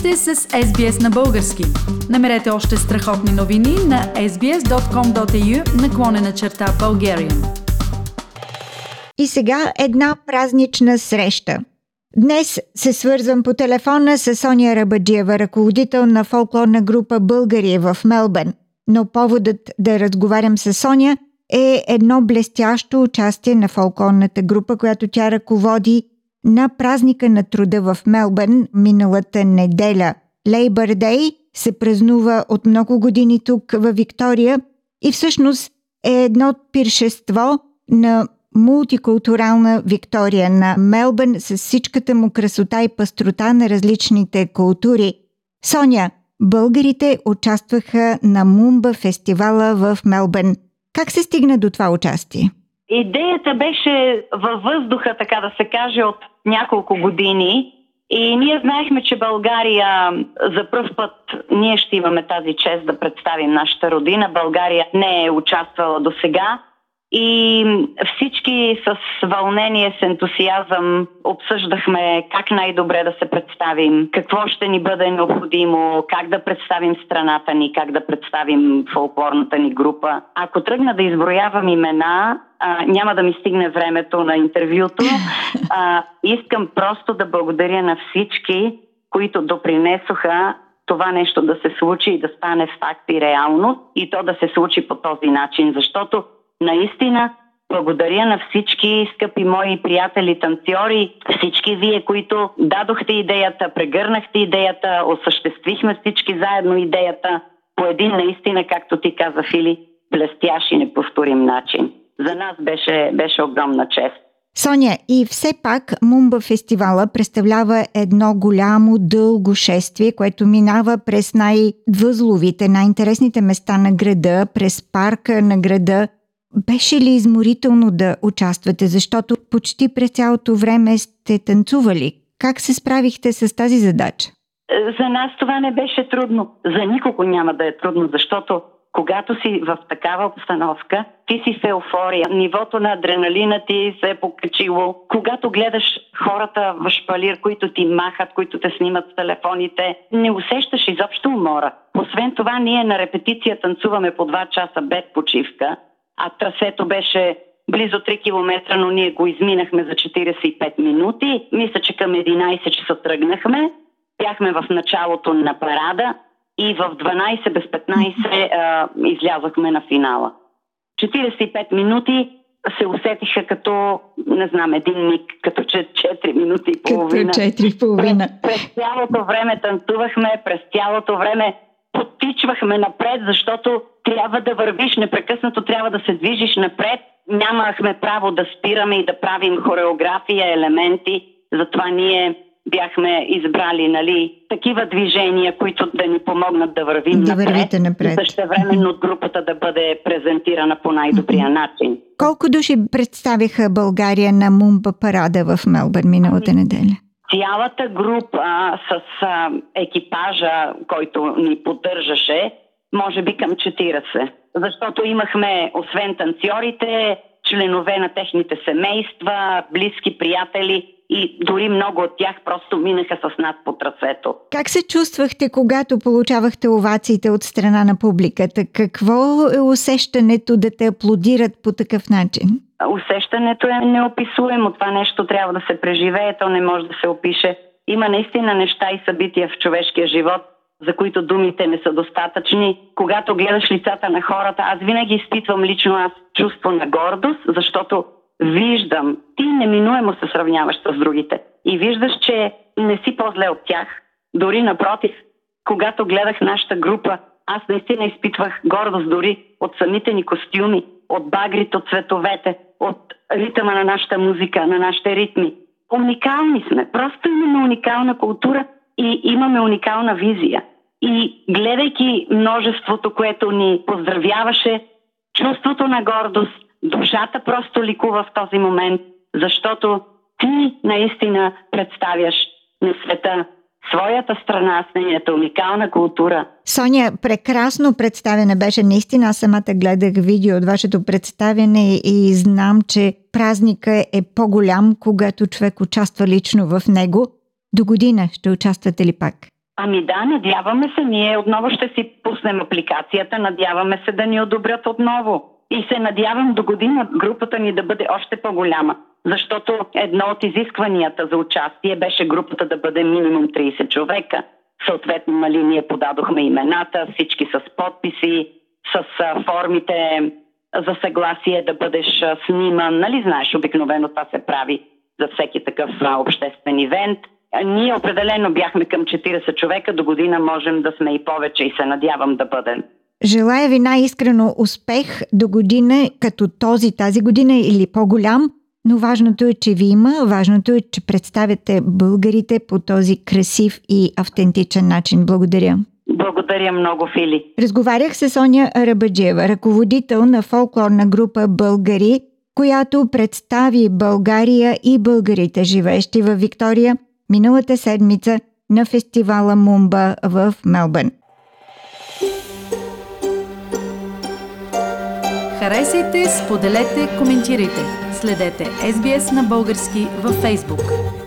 сте с SBS на български. Намерете още страхотни новини на sbs.com.au наклонена черта Bulgarian. И сега една празнична среща. Днес се свързвам по телефона с Соня Рабаджиева, ръководител на фолклорна група България в Мелбърн. Но поводът да разговарям с Соня е едно блестящо участие на фолклорната група, която тя ръководи на празника на труда в Мелбърн миналата неделя. Лейбър Дей се празнува от много години тук във Виктория и всъщност е едно пиршество на мултикултурална Виктория на Мелбърн с всичката му красота и пастрота на различните култури. Соня, българите участваха на Мумба фестивала в Мелбърн. Как се стигна до това участие? Идеята беше във въздуха, така да се каже, от няколко години. И ние знаехме, че България за първ път ние ще имаме тази чест да представим нашата родина. България не е участвала до сега. И всички с вълнение, с ентусиазъм обсъждахме как най-добре да се представим, какво ще ни бъде необходимо, как да представим страната ни, как да представим фолклорната ни група. Ако тръгна да изброявам имена, а, няма да ми стигне времето на интервюто. А, искам просто да благодаря на всички, които допринесоха това нещо да се случи и да стане факт и реално и то да се случи по този начин, защото Наистина, благодаря на всички скъпи мои приятели танцори, всички вие, които дадохте идеята, прегърнахте идеята, осъществихме всички заедно идеята по един наистина, както ти каза, Фили, блестящ и неповторим начин. За нас беше, беше огромна чест. Соня, и все пак Мумба фестивала представлява едно голямо, дълго шествие, което минава през най-възловите, най-интересните места на града, през парка на града, беше ли изморително да участвате, защото почти през цялото време сте танцували? Как се справихте с тази задача? За нас това не беше трудно. За никого няма да е трудно, защото когато си в такава обстановка, ти си в еуфория, нивото на адреналина ти се е покачило. Когато гледаш хората в шпалир, които ти махат, които те снимат с телефоните, не усещаш изобщо умора. Освен това, ние на репетиция танцуваме по 2 часа без почивка а трасето беше близо 3 км, но ние го изминахме за 45 минути. Мисля, че към 11 часа тръгнахме. Бяхме в началото на парада и в 12 без 15 а, излязахме на финала. 45 минути се усетиха като, не знам, един миг, като че 4 минути и половина. Като 4 и половина. През, през цялото време танцувахме, през цялото време потичвахме напред, защото трябва да вървиш непрекъснато, трябва да се движиш напред. Нямахме право да спираме и да правим хореография, елементи. Затова ние бяхме избрали нали, такива движения, които да ни помогнат да вървим да напред. Напред. И времено групата да бъде презентирана по най-добрия начин. Колко души представиха България на Мумба парада в Мелбърн миналата неделя? Цялата група с а, екипажа, който ни поддържаше, може би към 40. Защото имахме, освен танцорите, членове на техните семейства, близки приятели и дори много от тях просто минаха с нас по трасето. Как се чувствахте, когато получавахте овациите от страна на публиката? Какво е усещането да те аплодират по такъв начин? Усещането е неописуемо. Това нещо трябва да се преживее, то не може да се опише. Има наистина неща и събития в човешкия живот, за които думите не са достатъчни. Когато гледаш лицата на хората, аз винаги изпитвам лично аз чувство на гордост, защото виждам, ти неминуемо се сравняваш с другите и виждаш, че не си по-зле от тях. Дори напротив, когато гледах нашата група, аз наистина изпитвах гордост дори от самите ни костюми, от багрите, от цветовете, от ритъма на нашата музика, на нашите ритми. Уникални сме. Просто имаме уникална култура и имаме уникална визия. И гледайки множеството, което ни поздравяваше, чувството на гордост, душата просто ликува в този момент, защото ти наистина представяш на света своята страна с нейната уникална култура. Соня, прекрасно представяне беше. Наистина, аз самата гледах видео от вашето представяне и знам, че празника е по-голям, когато човек участва лично в него. До година ще участвате ли пак? Ами да, надяваме се. Ние отново ще си пуснем апликацията, надяваме се да ни одобрят отново. И се надявам до година групата ни да бъде още по-голяма. Защото едно от изискванията за участие беше групата да бъде минимум 30 човека. Съответно, нали, ние подадохме имената, всички с подписи, с формите за съгласие да бъдеш сниман. Нали знаеш, обикновено това се прави за всеки такъв обществен ивент. Ние определено бяхме към 40 човека, до година можем да сме и повече и се надявам да бъдем. Желая ви най-искрено успех до година, като този тази година или по-голям, но важното е, че ви има, важното е, че представяте българите по този красив и автентичен начин. Благодаря. Благодаря много, Фили. Разговарях с Соня Арабаджева, ръководител на фолклорна група Българи, която представи България и българите, живеещи в Виктория, миналата седмица на фестивала Мумба в Мелбърн. Харесайте, споделете, коментирайте. Следете SBS на български във Facebook.